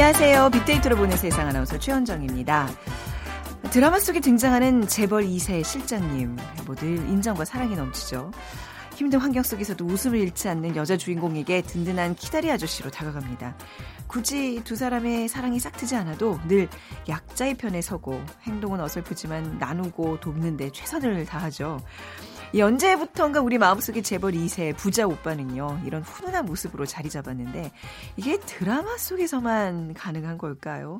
안녕하세요. 빅데이터로 보는 세상 아나운서 최현정입니다. 드라마 속에 등장하는 재벌 2세 실장님. 모두 인정과 사랑이 넘치죠. 힘든 환경 속에서도 웃음을 잃지 않는 여자 주인공에게 든든한 키다리 아저씨로 다가갑니다. 굳이 두 사람의 사랑이 싹트지 않아도 늘 약자의 편에 서고 행동은 어설프지만 나누고 돕는데 최선을 다하죠. 이 언제부턴가 우리 마음속에 재벌 2세 부자 오빠는요, 이런 훈훈한 모습으로 자리 잡았는데, 이게 드라마 속에서만 가능한 걸까요?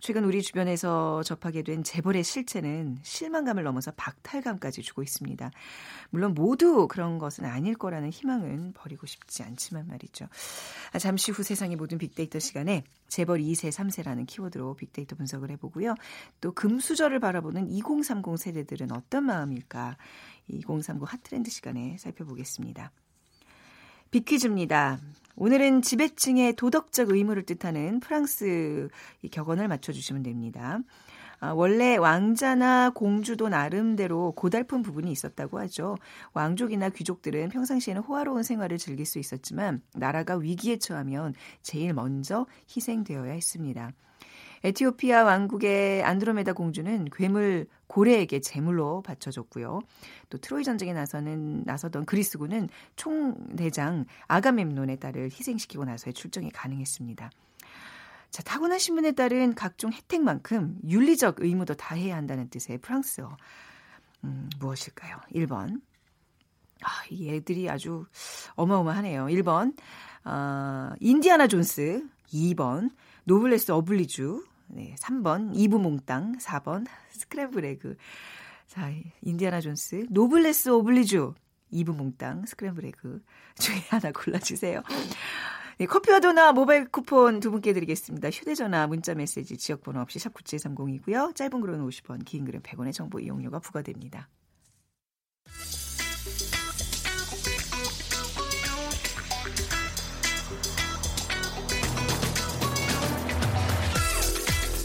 최근 우리 주변에서 접하게 된 재벌의 실체는 실망감을 넘어서 박탈감까지 주고 있습니다. 물론 모두 그런 것은 아닐 거라는 희망은 버리고 싶지 않지만 말이죠. 아, 잠시 후 세상의 모든 빅데이터 시간에 재벌 2세, 3세라는 키워드로 빅데이터 분석을 해보고요. 또 금수저를 바라보는 2030 세대들은 어떤 마음일까? 2030 핫트렌드 시간에 살펴보겠습니다. 빅퀴즈입니다. 오늘은 지배층의 도덕적 의무를 뜻하는 프랑스 격언을 맞춰주시면 됩니다. 아, 원래 왕자나 공주도 나름대로 고달픈 부분이 있었다고 하죠. 왕족이나 귀족들은 평상시에는 호화로운 생활을 즐길 수 있었지만 나라가 위기에 처하면 제일 먼저 희생되어야 했습니다. 에티오피아 왕국의 안드로메다 공주는 괴물 고래에게 제물로 바쳐줬고요. 또 트로이 전쟁에 나서는 나서던 그리스군은 총대장 아가멤논의 딸을 희생시키고 나서의 출정이 가능했습니다. 자, 타고난 신분에 따른 각종 혜택만큼 윤리적 의무도 다해야 한다는 뜻의 프랑스어. 음, 무엇일까요? 1번. 아, 이 애들이 아주 어마어마하네요. 1번, 어, 인디아나 존스. 2번, 노블레스 오블리주. 네, 3번, 이브몽땅. 4번, 스크램블 에그. 자, 인디아나 존스. 노블레스 오블리주. 이브몽땅. 스크램블 에그. 중에 하나 골라주세요. 네, 커피와 도넛 모바일 쿠폰 두 분께 드리겠습니다. 휴대전화, 문자메시지, 지역번호 없이 샵9730이고요. 짧은 글은 50원, 긴 글은 100원의 정보 이용료가 부과됩니다.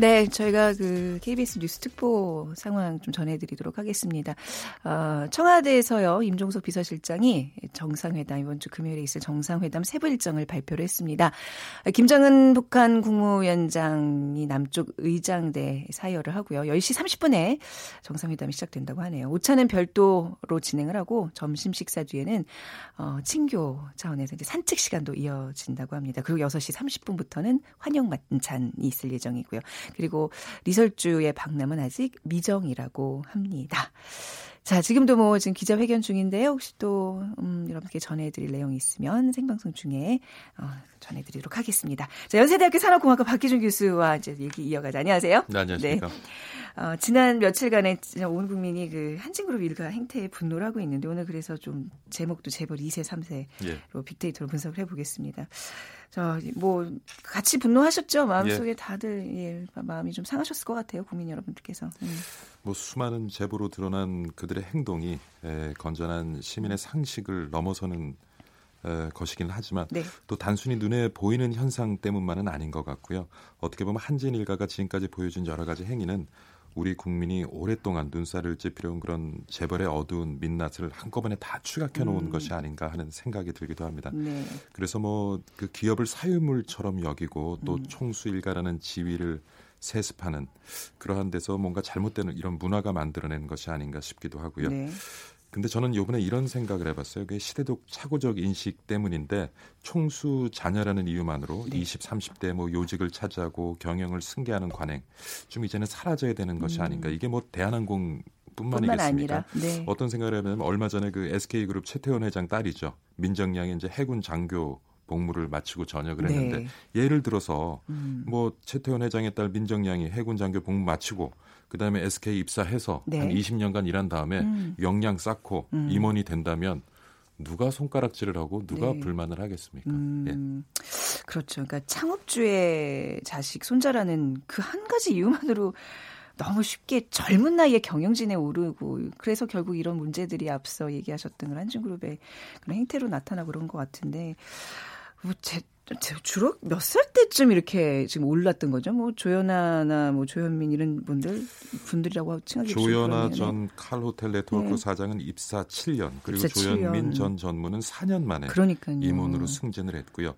네, 저희가 그 KBS 뉴스 특보 상황 좀 전해드리도록 하겠습니다. 어, 청와대에서요, 임종석 비서실장이 정상회담, 이번 주 금요일에 있을 정상회담 세부 일정을 발표를 했습니다. 김정은 북한 국무위원장이 남쪽 의장대 사열을 하고요. 10시 30분에 정상회담이 시작된다고 하네요. 오차는 별도로 진행을 하고 점심 식사 뒤에는 어, 친교 차원에서 이제 산책 시간도 이어진다고 합니다. 그리고 6시 30분부터는 환영 만찬이 있을 예정이고요. 그리고 리설주의 박람은 아직 미정이라고 합니다. 자, 지금도 뭐 지금 기자회견 중인데요. 혹시 또, 음, 여러분께 전해드릴 내용이 있으면 생방송 중에, 어, 전해드리도록 하겠습니다. 자, 연세대학교 산업공학과 박기준 교수와 이제 얘기 이어가자. 안녕하세요. 네, 안녕하십니까. 네. 어, 지난 며칠간에 온 국민이 그 한진그룹 일가 행태에 분노를 하고 있는데 오늘 그래서 좀 제목도 재벌 2세, 3세로 예. 빅데이터로 분석을 해보겠습니다. 저, 뭐, 같이 분노하셨죠? 마음속에 예. 다들, 예, 마음이 좀 상하셨을 것 같아요. 국민 여러분들께서. 음. 뭐, 수많은 제보로 드러난 그들의 행동이 에, 건전한 시민의 상식을 넘어서는 에, 것이긴 하지만 네. 또 단순히 눈에 보이는 현상 때문만은 아닌 것 같고요. 어떻게 보면 한진 일가가 지금까지 보여준 여러 가지 행위는 우리 국민이 오랫동안 눈살을 찌푸려온 그런 재벌의 어두운 민낯을 한꺼번에 다 추각해 놓은 음. 것이 아닌가 하는 생각이 들기도 합니다. 네. 그래서 뭐 그 기업을 사유물처럼 여기고 또 음. 총수 일가라는 지위를 세습하는 그러한 데서 뭔가 잘못되는 이런 문화가 만들어낸 것이 아닌가 싶기도 하고요. 네. 근데 저는 요번에 이런 생각을 해봤어요. 그게 시대적 착오적 인식 때문인데 총수 자녀라는 이유만으로 네. 20, 30대 뭐 요직을 차지하고 경영을 승계하는 관행 좀 이제는 사라져야 되는 것이 음. 아닌가. 이게 뭐 대한항공 뿐만이겠습니까? 네. 어떤 생각을 하면 얼마 전에 그 SK그룹 최태원 회장 딸이죠. 민정양이 이제 해군 장교 복무를 마치고 전역을 네. 했는데 네. 예를 들어서 음. 뭐 최태원 회장의 딸 민정양이 해군 장교 복무 마치고 그다음에 SK 입사해서 네. 한 20년간 일한 다음에 음. 역량 쌓고 음. 임원이 된다면 누가 손가락질을 하고 누가 네. 불만을 하겠습니까? 음, 예. 그렇죠. 그러니까 창업주의 자식 손자라는 그 한 가지 이유만으로 너무 쉽게 젊은 나이에 경영진에 오르고 그래서 결국 이런 문제들이 앞서 얘기하셨던 한진그룹의 그런 행태로 나타나고 그런 것 같은데 뭐 제, 주로 몇 살 때쯤 이렇게 지금 올랐던 거죠? 뭐 조연아나 뭐 조현민 이런 분들 분들이라고 칭하기 조연아 전 칼호텔 네트워크 네. 사장은 입사 7년 그리고 입사 조현민 7년. 전 전무는 4년 만에 그러니까요. 임원으로 승진을 했고요.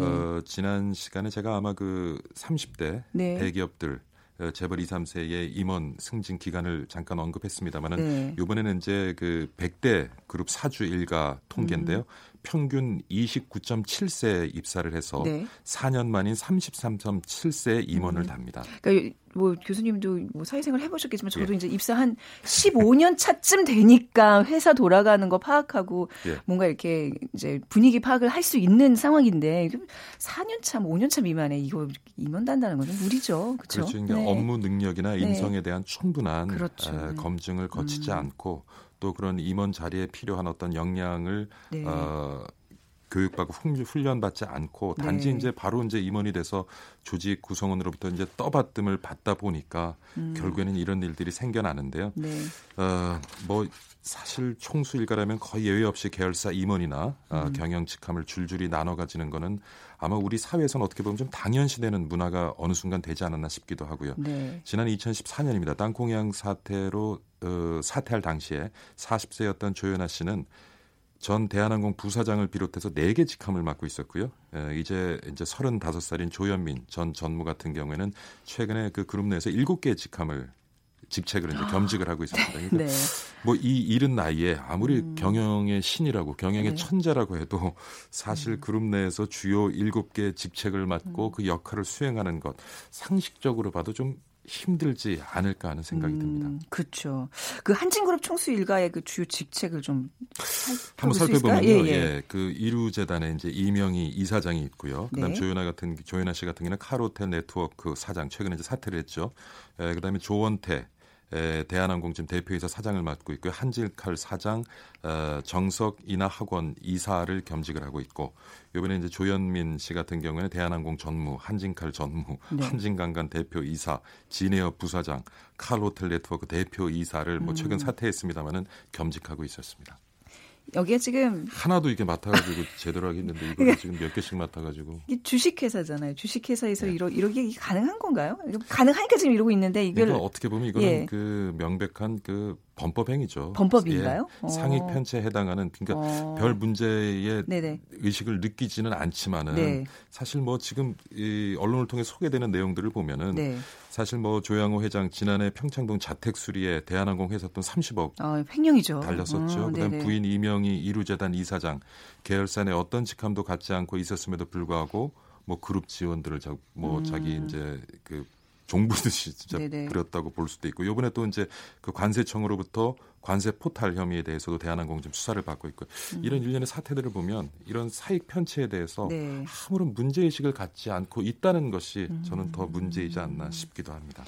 어, 지난 시간에 제가 아마 그 30대 네. 대기업들 어, 재벌 2, 3세의 임원 승진 기간을 잠깐 언급했습니다만은 네. 이번에는 이제 그 100대 그룹 사주 일가 통계인데요. 음. 평균 29.7세 입사를 해서 네. 4년 만인 33.7세 임원을 음. 답니다. 그러니까 뭐 교수님도 뭐 사회생활 해보셨겠지만 저도 예. 이제 입사 한 15년 차쯤 되니까 회사 돌아가는 거 파악하고 예. 뭔가 이렇게 이제 분위기 파악을 할 수 있는 상황인데 4년 차, 5년 뭐차 미만에 이거 임원 단다는 거는 무리죠. 그렇죠. 그렇죠. 그러니까 네. 업무 능력이나 네. 인성에 대한 충분한 그렇죠. 에, 검증을 거치지 음. 않고 또 그런 임원 자리에 필요한 어떤 역량을 네. 어, 교육받고 훈련받지 않고 단지 네. 이제 바로 이제 임원이 돼서 조직 구성원으로부터 이제 떠받듦을 받다 보니까 음. 결국에는 이런 일들이 생겨나는데요. 네. 어, 뭐 사실 총수 일가라면 거의 예외 없이 계열사 임원이나 어, 음. 어, 경영 직함을 줄줄이 나눠 가지는 거는 아마 우리 사회에서는 어떻게 보면 좀 당연시되는 문화가 어느 순간 되지 않았나 싶기도 하고요. 네. 지난 2014년입니다. 땅콩양 사태로 어, 사퇴할 당시에 40세였던 조연아 씨는 전 대한항공 부사장을 비롯해서 4개 직함을 맡고 있었고요. 에, 이제 이제 35살인 조현민 전 전무 같은 경우에는 최근에 그 그룹 내에서 7개 직함을 직책을 이제 겸직을 하고 있습니다. 그러니까 네. 뭐이 이른 나이에 아무리 음. 경영의 신이라고 경영의 네. 천재라고 해도 사실 음. 그룹 내에서 주요 7개 직책을 맡고 음. 그 역할을 수행하는 것 상식적으로 봐도 좀 힘들지 않을까 하는 생각이 음, 듭니다. 그렇죠. 그 한진그룹 총수 일가의 그 주요 직책을 좀 한번 살펴보면요. 예, 예. 예, 그 이루 재단에 이제 이명희 이사장이 있고요. 그다음 네. 조연아 같은 조연아 씨 같은 경우는 카로텔 네트워크 사장 최근에 이제 사퇴를 했죠. 예, 그다음에 조원태 에, 대한항공 지금 대표이사 사장을 맡고 있고요. 한질칼 사장, 어, 정석 인하 학원 이사를 겸직을 하고 있고 이번에 이제 조현민 씨 같은 경우에는 대한항공 전무, 한진칼 전무, 네. 한진강간 대표 이사, 진에어 부사장, 칼호텔 네트워크 대표 이사를 뭐 최근 음. 사퇴했습니다마는 겸직하고 있었습니다. 여기에 지금 하나도 이게 맡아가지고 제대로 하겠는데 이거 지금 몇 개씩 맡아가지고 이게 주식회사잖아요. 주식회사에서 네. 이러 이러기 가능한 건가요? 가능하니까 지금 이러고 있는데 이걸 그러니까 어떻게 보면 이거는 예. 그 명백한 그 범법 행위죠. 범법인가요? 예, 상익 어. 편취에 해당하는 그러니까 어. 별 문제의 네네. 의식을 느끼지는 않지만은 네. 사실 뭐 지금 이 언론을 통해 소개되는 내용들을 보면은 네. 사실 뭐 조양호 회장 지난해 평창동 자택 수리에 대한항공 회사 돈 30억 어, 횡령이죠. 달렸었죠. 어, 그다음 부인 이명희 이루재단 이사장 계열사 내 어떤 직함도 갖지 않고 있었음에도 불구하고 뭐 그룹 지원들을 자, 뭐 음. 자기 이제 그 종부듯이 진짜 네네. 부렸다고 볼 수도 있고 이번에 또 이제 그 관세청으로부터 관세 포탈 혐의에 대해서도 대한항공 좀 수사를 받고 있고 음. 이런 일련의 사태들을 보면 이런 사익 편취에 대해서 네. 아무런 문제 의식을 갖지 않고 있다는 것이 저는 더 문제이지 않나 싶기도 합니다.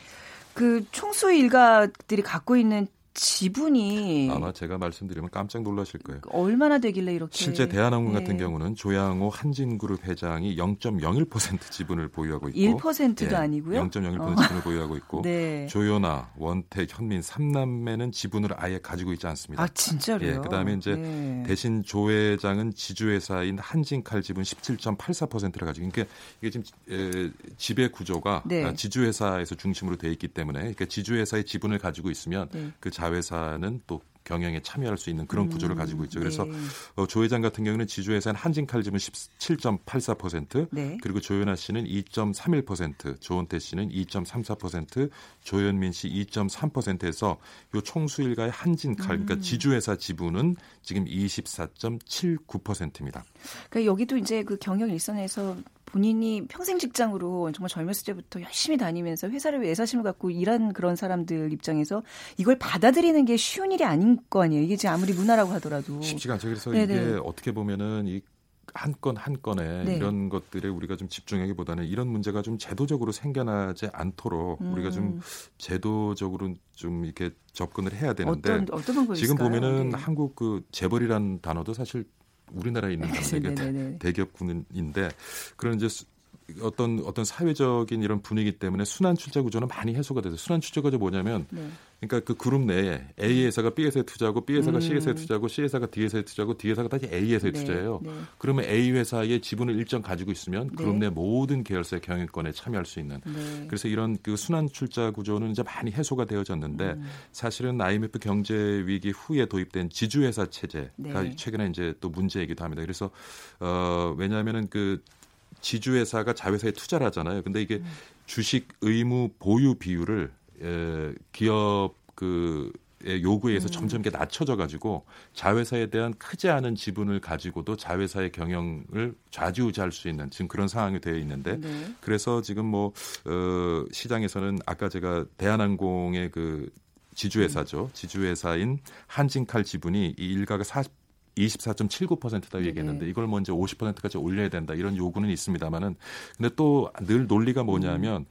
그 총수 일가들이 갖고 있는 지분이 아마 제가 말씀드리면 깜짝 놀라실 거예요. 얼마나 되길래 이렇게 실제 대한항공 네. 같은 경우는 조양호 한진그룹 회장이 0.01% 지분을 보유하고 있고 1%도 네, 아니고요. 0.01% 어. 지분을 보유하고 있고 네. 조연아, 원택, 현민 3남매는 지분을 아예 가지고 있지 않습니다. 아 진짜로요? 예, 그다음에 이제 네. 대신 조 회장은 지주회사인 한진칼 지분 17.84%를 가지고 그러니까 이게 지금 에, 지배 구조가 네. 아, 지주회사에서 중심으로 돼 있기 때문에 그러니까 지주회사의 지분을 가지고 있으면 네. 그 자, 자회사는 또 경영에 참여할 수 있는 그런 음, 구조를 가지고 있죠. 그래서 네. 어, 조 회장 같은 경우는 지주회사는 한진칼 지분 17.84%, 네. 그리고 조연아 씨는 2.31%, 조은태 씨는 2.34%, 조현민 씨 2.3%에서 요 총수 일가의 한진칼, 그러니까 음. 그러니까 지주회사 지분은 지금 24.79%입니다. 그러니까 여기도 이제 그 경영 일선에서 본인이 평생 직장으로 정말 젊었을 때부터 열심히 다니면서 회사를 위해 애사심을 갖고 일한 그런 사람들 입장에서 이걸 받아들이는 게 쉬운 일이 아닌 거 아니에요. 이게 지금 아무리 문화라고 하더라도 쉽지가 않죠. 그래서 네네. 이게 어떻게 보면은 이 한건한 건에 네. 이런 것들에 우리가 좀 집중하기보다는 이런 문제가 좀 제도적으로 생겨나지 않도록 음. 우리가 좀 제도적으로 좀 이렇게 접근을 해야 되는데 어떤, 어떤 지금 보면은 네. 한국 그 재벌이라는 단어도 사실 우리나라에 있는 단계가 대기업군인데 그런 이제 어떤 어떤 사회적인 이런 분위기 때문에 순환 출자 구조는 많이 해소가 돼서 순환 출자 구조 뭐냐면 네. 그러니까 그 그룹 내에 A 회사가 B 회사에 투자하고 B 회사가 음. C 회사에 투자하고 C 회사가 D 회사에 투자하고 D 회사가 다시 A 회사에 네. 투자해요. 네. 그러면 A 회사의 지분을 일정 가지고 있으면 그룹 네. 내 모든 계열사의 경영권에 참여할 수 있는. 네. 그래서 이런 그 순환 출자 구조는 이제 많이 해소가 되어졌는데 음. 사실은 IMF 경제 위기 후에 도입된 지주 회사 체제가 네. 최근에 이제 또 문제이기도 합니다. 그래서 어 왜냐하면은 그 지주회사가 자회사에 투자를 하잖아요. 근데 이게 음. 주식 의무 보유 비율을 에, 기업 그 요구에 의해서 음. 점점 이렇게 낮춰져 가지고 자회사에 대한 크지 않은 지분을 가지고도 자회사의 경영을 좌지우지할 수 있는 지금 그런 상황이 되어 있는데 네. 그래서 지금 뭐 어, 시장에서는 아까 제가 대한항공의 그 지주회사죠. 음. 지주회사인 한진칼 지분이 이 일가가 40 24.79%다 얘기했는데 이걸 먼저 50%까지 올려야 된다 이런 요구는 있습니다만은 근데 또 늘 논리가 뭐냐면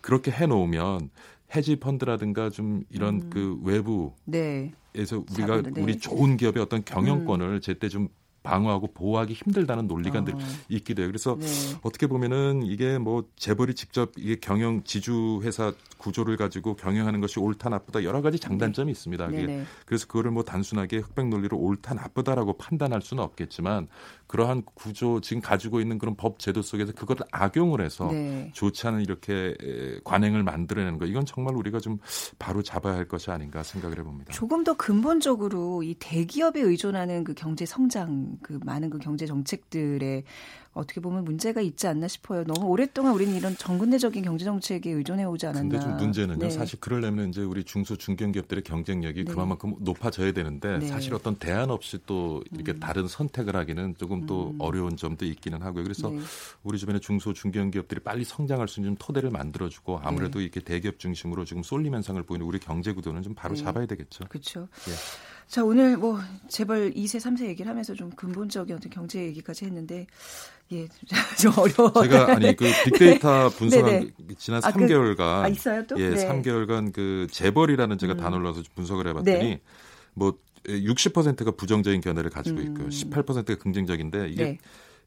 그렇게 해 놓으면 해지 펀드라든가 좀 이런 음. 그 외부에서 네. 우리가 네. 우리 좋은 기업의 어떤 경영권을 음. 제때 좀 방어하고 보호하기 힘들다는 논리가 어. 있기도 해요. 그래서 네. 어떻게 보면은 이게 뭐 재벌이 직접 이게 경영 지주 회사 구조를 가지고 경영하는 것이 옳다 나쁘다 여러 가지 장단점이 네. 있습니다. 네 그래서 그거를 뭐 단순하게 흑백 논리로 옳다 나쁘다라고 판단할 수는 없겠지만 그러한 구조 지금 가지고 있는 그런 법 제도 속에서 그것을 악용을 해서 네. 좋지 않은 이렇게 관행을 만들어내는 거 이건 정말 우리가 좀 바로 잡아야 할 것이 아닌가 생각을 해봅니다. 조금 더 근본적으로 이 대기업에 의존하는 그 경제 성장 그 많은 그 경제 정책들의 어떻게 보면 문제가 있지 않나 싶어요. 너무 오랫동안 우리는 이런 정근대적인 경제 정책에 의존해 오지 않았나. 근데 좀 문제는요. 네. 사실 그러려면 이제 우리 중소 중견기업들의 경쟁력이 네. 그만큼 높아져야 되는데 네. 사실 어떤 대안 없이 또 이렇게 음. 다른 선택을 하기는 조금 또 음. 어려운 점도 있기는 하고요. 그래서 네. 우리 주변에 중소 중견기업들이 빨리 성장할 수 있는 토대를 만들어주고 아무래도 네. 이렇게 대기업 중심으로 지금 쏠림 현상을 보이는 우리 경제 구도는 좀 바로 네. 잡아야 되겠죠. 그렇죠. 예. 자, 오늘 뭐 재벌 2세, 3세 얘기를 하면서 좀 근본적인 어떤 경제 얘기까지 했는데 예, 좀 어려워. 제가 아니 그 빅데이터 분석한 지난 아, 3개월간 그, 아, 있어요 또? 예, 네. 3개월간 그 재벌이라는 제가 음. 단어를 넣어서 분석을 해 봤더니 네. 뭐 60%가 부정적인 견해를 가지고 있고요. 음. 18%가 긍정적인데 이게 네.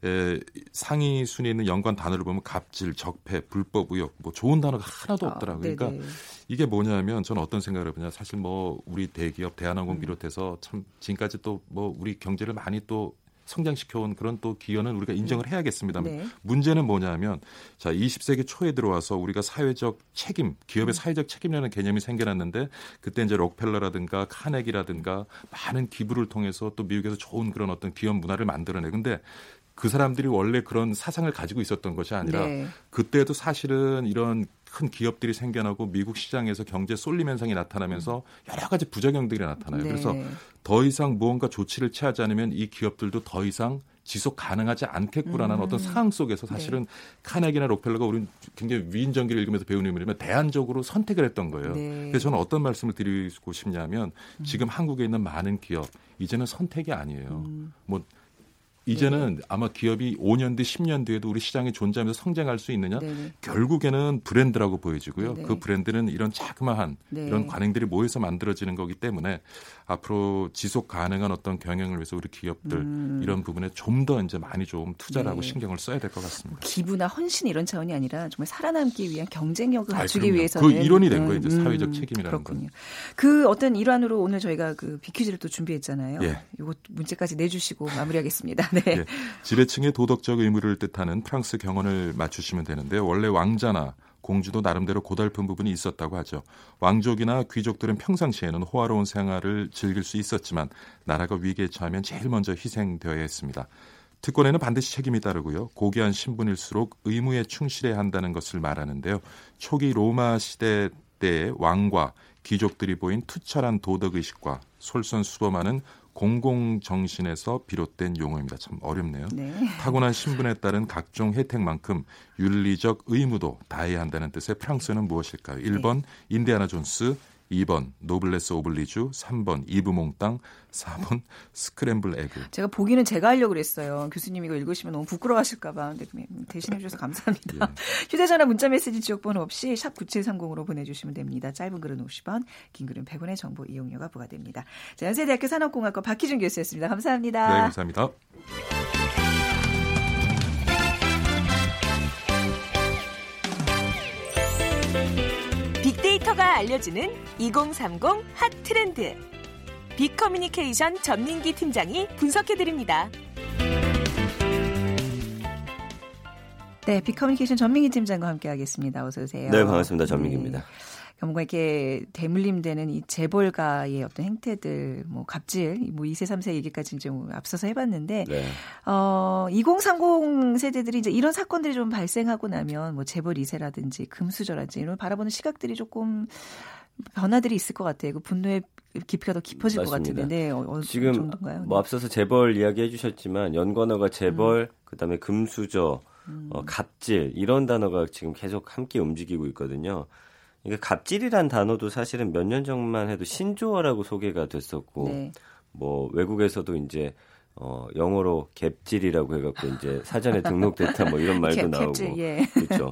에, 상위 순위에 있는 연관 단어를 보면 갑질, 적폐, 불법 의혹, 뭐 좋은 단어가 하나도 아, 없더라고요. 아, 그러니까 이게 뭐냐면 저는 어떤 생각을 해보냐. 사실 뭐 우리 대기업 대한항공 음. 비롯해서 참 지금까지 또 뭐 우리 경제를 많이 또 성장시켜온 그런 또 기여는 우리가 인정을 해야겠습니다. 네. 문제는 뭐냐면 자 20세기 초에 들어와서 우리가 사회적 책임, 기업의 음. 사회적 책임이라는 개념이 생겨났는데 그때 이제 록펠러라든가 카네기라든가 많은 기부를 통해서 또 미국에서 좋은 그런 어떤 기업 문화를 만들어내. 근데 그 사람들이 원래 그런 사상을 가지고 있었던 것이 아니라 네. 그때도 사실은 이런 큰 기업들이 생겨나고 미국 시장에서 경제 쏠림 현상이 나타나면서 여러 가지 부작용들이 나타나요. 네. 그래서 더 이상 무언가 조치를 취하지 않으면 이 기업들도 더 이상 지속 가능하지 않겠구나라는 음. 어떤 상황 속에서 사실은 네. 카네기나 록펠러가 우리 굉장히 위인 전기를 읽으면서 배운 의미라면 대안적으로 선택을 했던 거예요. 네. 그래서 저는 어떤 말씀을 드리고 싶냐면 음. 지금 한국에 있는 많은 기업 이제는 선택이 아니에요. 음. 뭐 이제는 네. 아마 기업이 5년 뒤, 10년 뒤에도 우리 시장에 존재하면서 성장할 수 있느냐? 네 결국에는 브랜드라고 보여지고요. 네. 그 브랜드는 이런 자그마한 네. 이런 관행들이 모여서 만들어지는 거기 때문에 앞으로 지속 가능한 어떤 경영을 위해서 우리 기업들 음. 이런 부분에 좀 더 이제 많이 좀 투자를 하고 네. 신경을 써야 될 것 같습니다. 기부나 헌신 이런 차원이 아니라 정말 살아남기 위한 경쟁력을 갖추기 아, 위해서는 그 일원이 된 거예요. 이제 음. 사회적 책임이라는 그렇군요. 건. 그 어떤 일환으로 오늘 저희가 그 비퀴즈를 또 준비했잖아요. 예. 이거 문제까지 내주시고 마무리하겠습니다. 네. 예. 지배층의 도덕적 의무를 뜻하는 프랑스 경언을 맞추시면 되는데 원래 왕자나 공주도 나름대로 고달픈 부분이 있었다고 하죠. 왕족이나 귀족들은 평상시에는 호화로운 생활을 즐길 수 있었지만 나라가 위기에 처하면 제일 먼저 희생되어야 했습니다. 특권에는 반드시 책임이 따르고요. 고귀한 신분일수록 의무에 충실해야 한다는 것을 말하는데요. 초기 로마 시대 때의 왕과 귀족들이 보인 투철한 도덕의식과 솔선수범하는 공공 정신에서 비롯된 용어입니다. 참 어렵네요. 네. 타고난 신분에 따른 각종 혜택만큼 윤리적 의무도 다해야 한다는 뜻의 프랑스어는 무엇일까요? 1번 네. 인디아나 존스, 2번 노블레스 오블리주, 3번 이브몽땅, 4번 스크램블 에그. 제가 보기는 제가 하려고 그랬어요. 교수님 이거 읽으시면 너무 부끄러워하실까 봐. 근데 대신해 주셔서 감사합니다. 예. 휴대전화 문자메시지 지역번호 없이 샵 9730으로 보내주시면 됩니다. 짧은 글은 50원, 긴 글은 100원의 정보 이용료가 부과됩니다. 자, 연세대학교 산업공학과 박희준 교수였습니다. 감사합니다. 네, 감사합니다. 알려주는 2030 핫 트렌드. 빅커뮤니케이션 전민기 팀장이 분석해드립니다. 네, 빅커뮤니케이션 전민기 팀장과 함께하겠습니다. 어서 오세요. 네, 반갑습니다. 전민기입니다. 네. 뭔가 이렇게 대물림되는 이 재벌가의 어떤 행태들, 뭐 갑질, 뭐 2세, 3세 얘기까지 좀 앞서서 해봤는데, 네. 어, 2030 세대들이 이제 이런 사건들이 좀 발생하고 나면 뭐 재벌 2세라든지 금수저라든지 이런 바라보는 시각들이 조금 변화들이 있을 것 같아요. 그 분노의 깊이가 더 깊어질 맞습니다. 것 같은데 네, 어, 지금 정도인가요? 뭐 앞서서 재벌 이야기 해주셨지만 연관어가 재벌, 음. 그다음에 금수저, 음. 어, 갑질 이런 단어가 지금 계속 함께 움직이고 있거든요. 그러니까 갑질이란 단어도 사실은 몇 년 전만 해도 신조어라고 소개가 됐었고 네. 뭐 외국에서도 이제 어 영어로 갭질이라고 해갖고 이제 사전에 등록됐다 뭐 이런 말도 나오고 예. 그렇죠.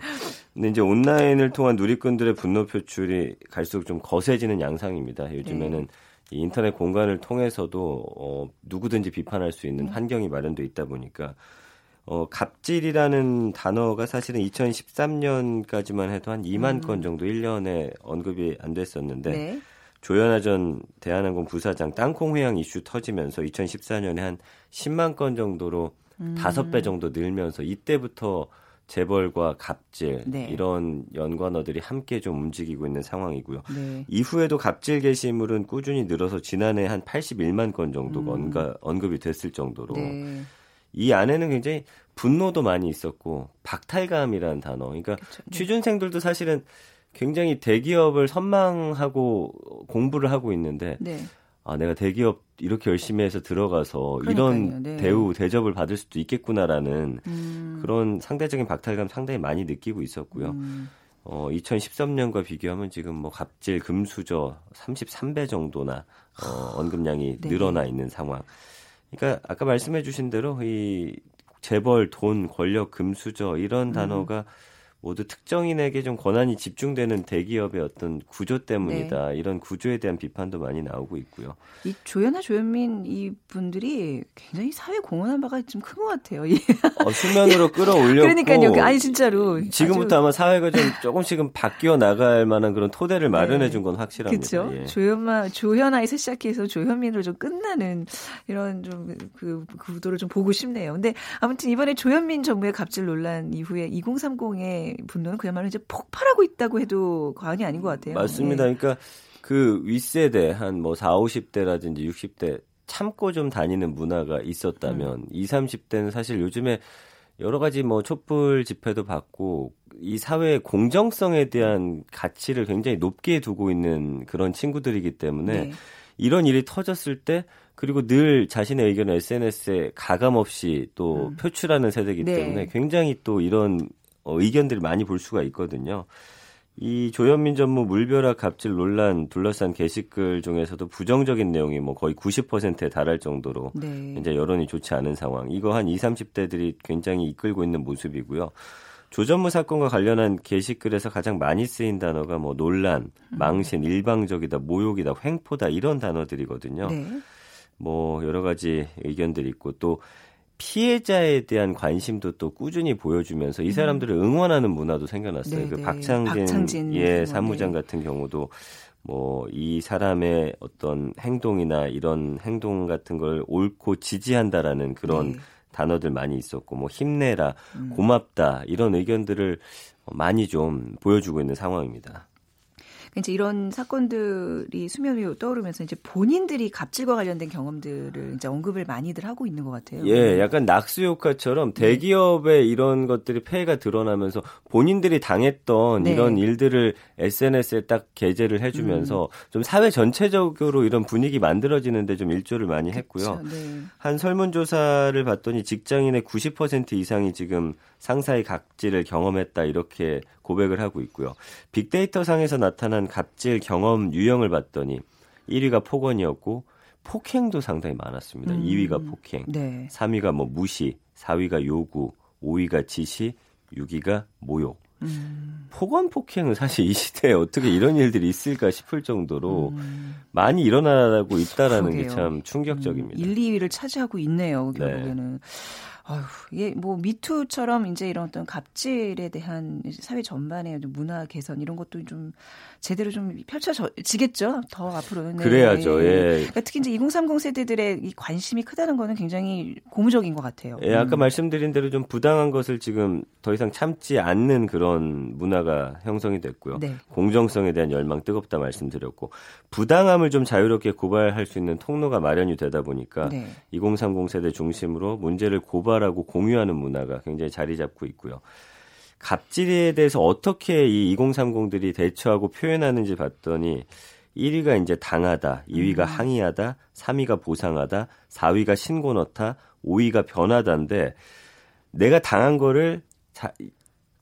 근데 이제 온라인을 통한 누리꾼들의 분노 표출이 갈수록 좀 거세지는 양상입니다. 요즘에는 네. 이 인터넷 공간을 통해서도 어 누구든지 비판할 수 있는 음. 환경이 마련돼 있다 보니까 어, 갑질이라는 단어가 사실은 2013년까지만 해도 한 2만 음. 건 정도 1년에 언급이 안 됐었는데 네. 조현아 전 대한항공 부사장 땅콩 회항 이슈 터지면서 2014년에 한 10만 건 정도로 음. 5배 정도 늘면서 이때부터 재벌과 갑질 네. 이런 연관어들이 함께 좀 움직이고 있는 상황이고요. 네. 이후에도 갑질 게시물은 꾸준히 늘어서 지난해 한 81만 건 정도가 음. 언급, 이 됐을 정도로 네. 이 안에는 굉장히 분노도 많이 있었고 박탈감이라는 단어. 그러니까 그쵸, 네. 취준생들도 사실은 굉장히 대기업을 선망하고 공부를 하고 있는데 네. 아 내가 대기업 이렇게 열심히 해서 들어가서 그러니까요, 이런 네. 대우 대접을 받을 수도 있겠구나라는 음. 그런 상대적인 박탈감 상당히 많이 느끼고 있었고요. 음. 어 2013년과 비교하면 지금 뭐 갑질 금수저 33배 정도나 어 언급량이 네. 늘어나 있는 상황. 그러니까 아까 말씀해 주신 대로 이 재벌, 돈, 권력, 금수저 이런 음. 단어가 모두 특정인에게 좀 권한이 집중되는 대기업의 어떤 구조 때문이다. 네. 이런 구조에 대한 비판도 많이 나오고 있고요. 이 조연아 조현민 이 분들이 굉장히 사회 공헌한 바가 좀 큰 것 같아요. 어, 수면으로 끌어올렸고. 그러니까요. 아니 진짜로. 지금부터 아주... 아마 사회가 좀 조금씩은 바뀌어 나갈 만한 그런 토대를 네. 마련해 준 건 확실합니다. 그렇죠. 예. 조현마 조현아에서 시작해서 조현민으로 좀 끝나는 이런 좀 그 구도를 좀 보고 싶네요. 근데 아무튼 이번에 조현민 정부의 갑질 논란 이후에 2030의 분노는 그야말로 이제 폭발하고 있다고 해도 과언이 아닌 것 같아요. 맞습니다. 네. 그러니까 그 윗세대 한 뭐 4, 50대라든지 60대 참고 좀 다니는 문화가 있었다면 음. 20, 30대는 사실 요즘에 여러 가지 뭐 촛불 집회도 받고 이 사회의 공정성에 대한 가치를 굉장히 높게 두고 있는 그런 친구들이기 때문에 네. 이런 일이 터졌을 때 그리고 늘 자신의 의견을 SNS에 가감 없이 또 음. 표출하는 세대이기 네. 때문에 굉장히 또 이런 어, 의견들을 많이 볼 수가 있거든요. 이 조현민 전무 물벼락 갑질 논란 둘러싼 게시글 중에서도 부정적인 내용이 뭐 거의 90%에 달할 정도로 네. 이제 여론이 좋지 않은 상황. 이거 한 20, 30대들이 굉장히 이끌고 있는 모습이고요. 조전무 사건과 관련한 게시글에서 가장 많이 쓰인 단어가 뭐 논란, 음. 망신, 일방적이다, 모욕이다, 횡포다 이런 단어들이거든요. 네. 뭐 여러 가지 의견들이 있고 또 피해자에 대한 관심도 또 꾸준히 보여주면서 이 음. 사람들을 응원하는 문화도 생겨났어요. 네, 그 네. 박창진, 박창진 예 사무장 같은 경우도 뭐 이 사람의 어떤 행동이나 이런 행동 같은 걸 옳고 지지한다라는 그런 네. 단어들 많이 있었고 뭐 힘내라, 음. 고맙다 이런 의견들을 많이 좀 보여주고 있는 상황입니다. 이제 이런 사건들이 수면 위로 떠오르면서 이제 본인들이 갑질과 관련된 경험들을 이제 언급을 많이들 하고 있는 것 같아요. 예, 약간 낙수 효과처럼 네. 대기업에 이런 것들이 폐해가 드러나면서 본인들이 당했던 네. 이런 일들을 SNS에 딱 게재를 해주면서 음. 좀 사회 전체적으로 이런 분위기 만들어지는데 좀 일조를 많이 했고요. 네. 한 설문조사를 봤더니 직장인의 90% 이상이 지금 상사의 갑질을 경험했다 이렇게 고백을 하고 있고요. 빅데이터 상에서 나타난 갑질 경험 유형을 봤더니 1위가 폭언이었고 폭행도 상당히 많았습니다. 음. 2위가 폭행, 네. 3위가 뭐 무시, 4위가 요구, 5위가 지시, 6위가 모욕. 음. 폭언 폭행은 사실 이 시대에 어떻게 이런 일들이 있을까 싶을 정도로 음. 많이 일어나고 있다라는 게 참 충격적입니다. 음. 1, 2위를 차지하고 있네요. 결국에는. 네. 아휴, 이게 뭐 미투처럼 이제 이런 어떤 갑질에 대한 사회 전반의 문화 개선 이런 것도 좀 제대로 좀 펼쳐지겠죠. 더 앞으로는. 네. 그래야죠. 예. 그러니까 특히 이제 2030 세대들의 이 관심이 크다는 거는 굉장히 고무적인 것 같아요. 예, 아까 음. 말씀드린 대로 좀 부당한 것을 지금 더 이상 참지 않는 그런 문화가 형성이 됐고요. 네. 공정성에 대한 열망 뜨겁다 말씀드렸고 부당함을 좀 자유롭게 고발할 수 있는 통로가 마련이 되다 보니까 네. 2030 세대 중심으로 문제를 고발 하고 공유하는 문화가 굉장히 자리 잡고 있고요. 갑질에 대해서 어떻게 이 2030들이 대처하고 표현하는지 봤더니 1위가 이제 당하다, 2위가 음. 항의하다, 3위가 보상하다, 4위가 신고 넣다, 5위가 변하다인데 내가 당한 거를 자,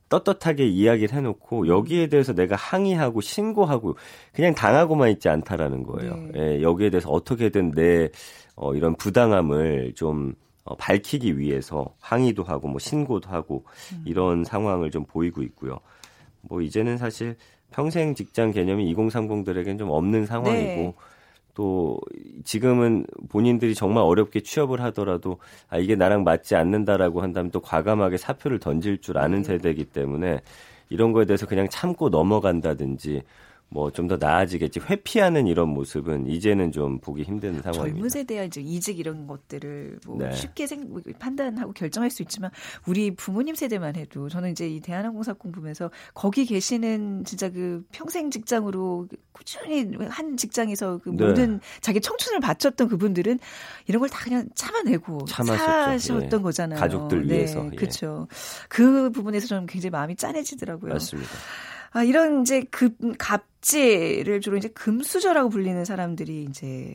떳떳하게 이야기를 해놓고 여기에 대해서 내가 항의하고 신고하고 그냥 당하고만 있지 않다라는 거예요. 네. 예, 여기에 대해서 어떻게든 내 어, 이런 부당함을 좀 어, 밝히기 위해서 항의도 하고 뭐 신고도 하고 음. 이런 상황을 좀 보이고 있고요. 뭐 이제는 사실 평생 직장 개념이 2030들에게는 좀 없는 상황이고 네. 또 지금은 본인들이 정말 어렵게 취업을 하더라도 아 이게 나랑 맞지 않는다라고 한다면 또 과감하게 사표를 던질 줄 아는 네. 세대이기 때문에 이런 거에 대해서 그냥 참고 넘어간다든지 뭐 좀 더 나아지겠지 회피하는 이런 모습은 이제는 좀 보기 힘든 상황입니다. 젊은 세대야 이제 이직 이런 것들을 뭐 네. 쉽게 생, 뭐 판단하고 결정할 수 있지만 우리 부모님 세대만 해도 저는 이제 이 대한항공사건 보면서 거기 계시는 진짜 그 평생 직장으로 꾸준히 한 직장에서 그 네. 모든 자기 청춘을 바쳤던 그분들은 이런 걸 다 그냥 참아내고 사셨던 예. 거잖아요. 가족들 네. 위해서. 예. 그렇죠. 그 부분에서 저는 굉장히 마음이 짠해지더라고요. 맞습니다. 아, 이런 이제 급, 갑 질을 주로 이제 금수저라고 불리는 사람들이 이제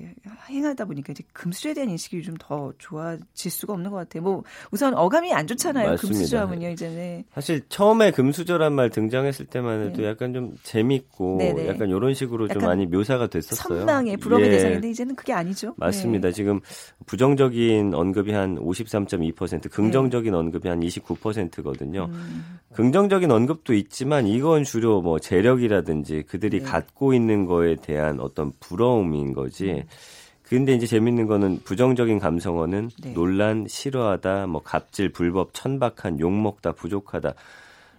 행하다 보니까 이제 금수저에 대한 인식이 좀 더 좋아질 수가 없는 것 같아요. 뭐 우선 어감이 안 좋잖아요. 맞습니다. 금수저 하면요, 이제는. 사실 처음에 금수저란 말 등장했을 때만 해도 네. 약간 좀 재밌고 네네. 약간 이런 식으로 좀 많이 묘사가 됐었어요. 선망의 부러움의 예. 대상인데 이제는 그게 아니죠. 맞습니다. 네. 지금 부정적인 언급이 한 53.2%, 긍정적인 네. 언급이 한 29%거든요. 음. 긍정적인 언급도 있지만 이건 주로 뭐 재력이라든지 그들이 네. 갖고 있는 거에 대한 어떤 부러움인 거지. 음. 근데 이제 재밌는 거는 부정적인 감성어는 네. 논란, 싫어하다, 뭐 갑질, 불법, 천박한, 욕먹다, 부족하다.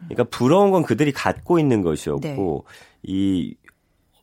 그러니까 부러운 건 그들이 갖고 있는 것이었고 네. 이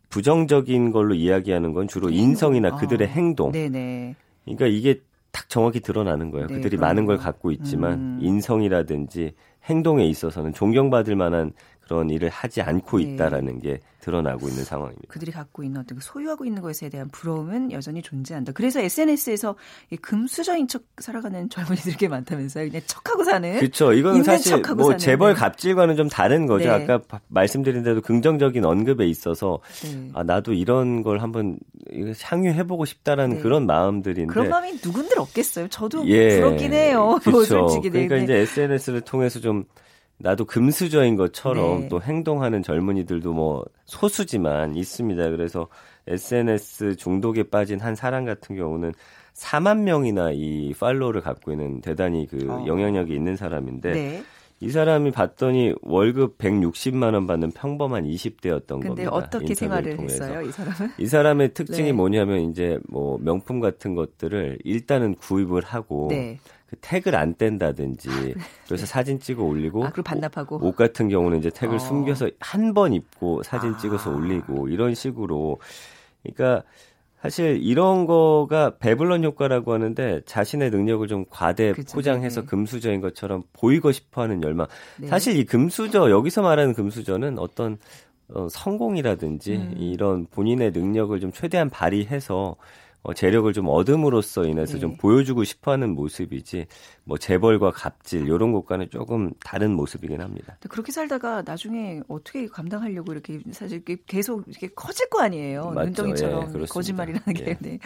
부정적인 걸로 이야기하는 건 주로 인성이나 아. 그들의 행동. 네네. 그러니까 이게 딱 정확히 드러나는 거예요. 네, 그들이 많은 걸 갖고 있지만 음. 인성이라든지 행동에 있어서는 존경받을 만한 그런 일을 하지 않고 네. 있다라는 게 드러나고 있는 상황입니다. 그들이 갖고 있는 어떤 그 소유하고 있는 것에 대한 부러움은 여전히 존재한다. 그래서 SNS에서 금수저인 척 살아가는 젊은이들 꽤 많다면서요. 그냥 척하고 사는. 그렇죠. 이건 사실 뭐 사는. 재벌 갑질과는 좀 다른 거죠. 네. 아까 말씀드린 대로 긍정적인 언급에 있어서 네. 아 나도 이런 걸 한번 향유해 보고 싶다라는 네. 그런 마음들인데 그런 마음이 누군들 없겠어요. 저도 예. 부럽긴 해요. 그렇죠. 네, 그러니까 네. 이제 SNS를 통해서 좀 나도 금수저인 것처럼 네. 또 행동하는 젊은이들도 뭐 소수지만 있습니다. 그래서 SNS 중독에 빠진 한 사람 같은 경우는 4만 명이나 이 팔로우를 갖고 있는 대단히 그 어. 영향력이 있는 사람인데 네. 이 사람이 봤더니 월급 160만 원 받는 평범한 20대였던 근데 겁니다. 어떻게 생활을 통해서. 했어요, 이 사람은? 이 사람의 특징이 네. 뭐냐면 이제 뭐 명품 같은 것들을 일단은 구입을 하고 네. 그 태그를 안 뗀다든지 아, 네. 그래서 사진 찍어 올리고 아, 그리고 반납하고 옷, 옷 같은 경우는 이제 태그를 어. 숨겨서 한 번 입고 사진 아. 찍어서 올리고 이런 식으로 그러니까 사실 이런 거가 배블런 효과라고 하는데 자신의 능력을 좀 과대 그쵸, 포장해서 네. 금수저인 것처럼 보이고 싶어하는 열망. 네. 사실 이 금수저 여기서 말하는 금수저는 어떤 어, 성공이라든지 음. 이런 본인의 능력을 좀 최대한 발휘해서 어, 재력을 좀 얻음으로써 인해서 네. 좀 보여주고 싶어하는 모습이지 뭐 재벌과 갑질 이런 것과는 조금 다른 모습이긴 합니다. 그렇게 살다가 나중에 어떻게 감당하려고 이렇게 사실 계속 이렇게 커질 거 아니에요. 맞죠. 눈덩이처럼 예, 거짓말이라는 게. 예. 네.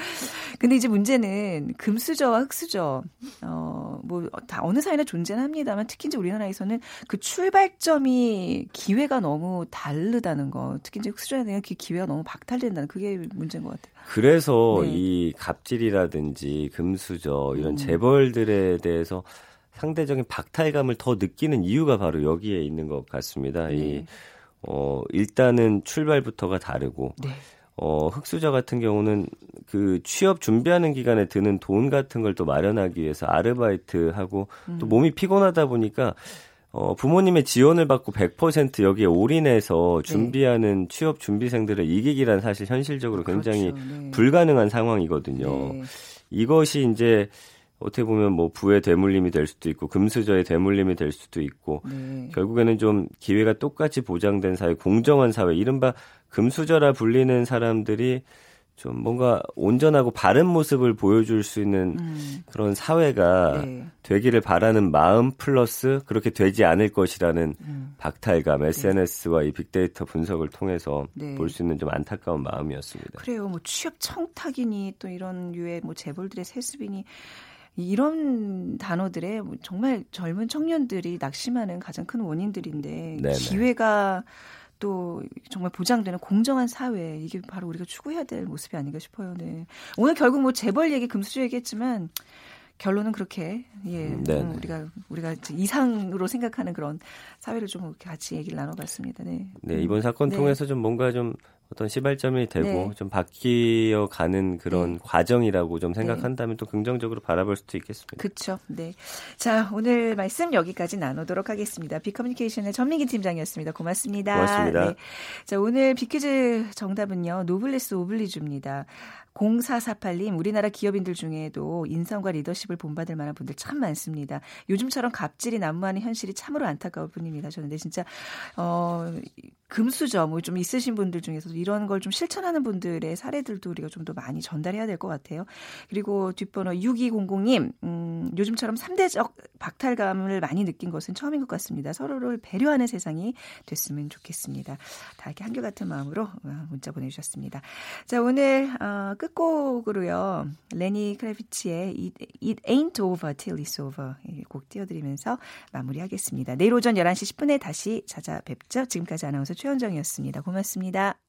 근데 이제 문제는 금수저와 흑수저 어뭐 다 어느 사회나 존재는 합니다만 특히 이제 우리나라에서는 그 출발점이 기회가 너무 다르다는 거. 특히 이제 흑수저에 대한 그 기회가 너무 박탈된다는 그게 문제인 것 같아요. 그래서 네. 이 갑질이라든지 금수저 이런 음. 재벌들에 대해서 상대적인 박탈감을 더 느끼는 이유가 바로 여기에 있는 것 같습니다. 네. 이 어, 일단은 출발부터가 다르고 네. 어, 흑수저 같은 경우는 그 취업 준비하는 기간에 드는 돈 같은 걸 또 마련하기 위해서 아르바이트 하고 음. 또 몸이 피곤하다 보니까 어, 부모님의 지원을 받고 100% 여기에 올인해서 네. 준비하는 네. 취업 준비생들을 이기기란 사실 현실적으로 굉장히 그렇죠. 네. 불가능한 상황이거든요. 네. 이것이 이제 어떻게 보면 뭐 부의 대물림이 될 수도 있고 금수저의 대물림이 될 수도 있고 네. 결국에는 좀 기회가 똑같이 보장된 사회, 공정한 사회, 이른바 금수저라 불리는 사람들이 좀 뭔가 온전하고 바른 모습을 보여줄 수 있는 음. 그런 사회가 네. 되기를 바라는 마음 플러스 그렇게 되지 않을 것이라는 음. 박탈감, SNS와 네. 이 빅데이터 분석을 통해서 네. 볼수 있는 좀 안타까운 마음이었습니다. 그래요. 뭐 취업 청탁이니 또 이런 유의 뭐 재벌들의 세습이니 이런 단어들에 뭐 정말 젊은 청년들이 낙심하는 가장 큰 원인들인데 네네. 기회가 또 정말 보장되는 공정한 사회 이게 바로 우리가 추구해야 될 모습이 아닌가 싶어요. 네. 오늘 결국 뭐 재벌 얘기 금수저 얘기했지만 결론은 그렇게 예 음, 우리가 우리가 이상으로 생각하는 그런 사회를 좀 같이 얘기를 나눠봤습니다. 네. 네 이번 사건 네. 통해서 좀 뭔가 좀 어떤 시발점이 되고 네. 좀 바뀌어 가는 그런 네. 과정이라고 좀 생각한다면 네. 또 긍정적으로 바라볼 수도 있겠습니다. 그렇죠. 네. 자, 오늘 말씀 여기까지 나누도록 하겠습니다. 비커뮤니케이션의 전민기 팀장이었습니다. 고맙습니다. 고맙습니다. 네. 자, 오늘 비퀴즈 정답은요. 노블레스 오블리주입니다. 0448님, 우리나라 기업인들 중에도 인성과 리더십을 본받을 만한 분들 참 많습니다. 요즘처럼 갑질이 난무하는 현실이 참으로 안타까울 뿐입니다. 저는 근데 진짜, 어, 금수저 뭐 좀 있으신 분들 중에서 이런 걸 좀 실천하는 분들의 사례들도 우리가 좀 더 많이 전달해야 될 것 같아요. 그리고 뒷번호 6200님, 음, 요즘처럼 3대적 박탈감을 많이 느낀 것은 처음인 것 같습니다. 서로를 배려하는 세상이 됐으면 좋겠습니다. 다 이렇게 한결같은 마음으로 어, 문자 보내주셨습니다. 자, 오늘, 어, 끝곡으로요. 레니 크래비치의 It, It Ain't Over Till It's Over 곡 띄워드리면서 마무리하겠습니다. 내일 오전 11시 10분에 다시 찾아뵙죠. 지금까지 아나운서 최현정이었습니다. 고맙습니다.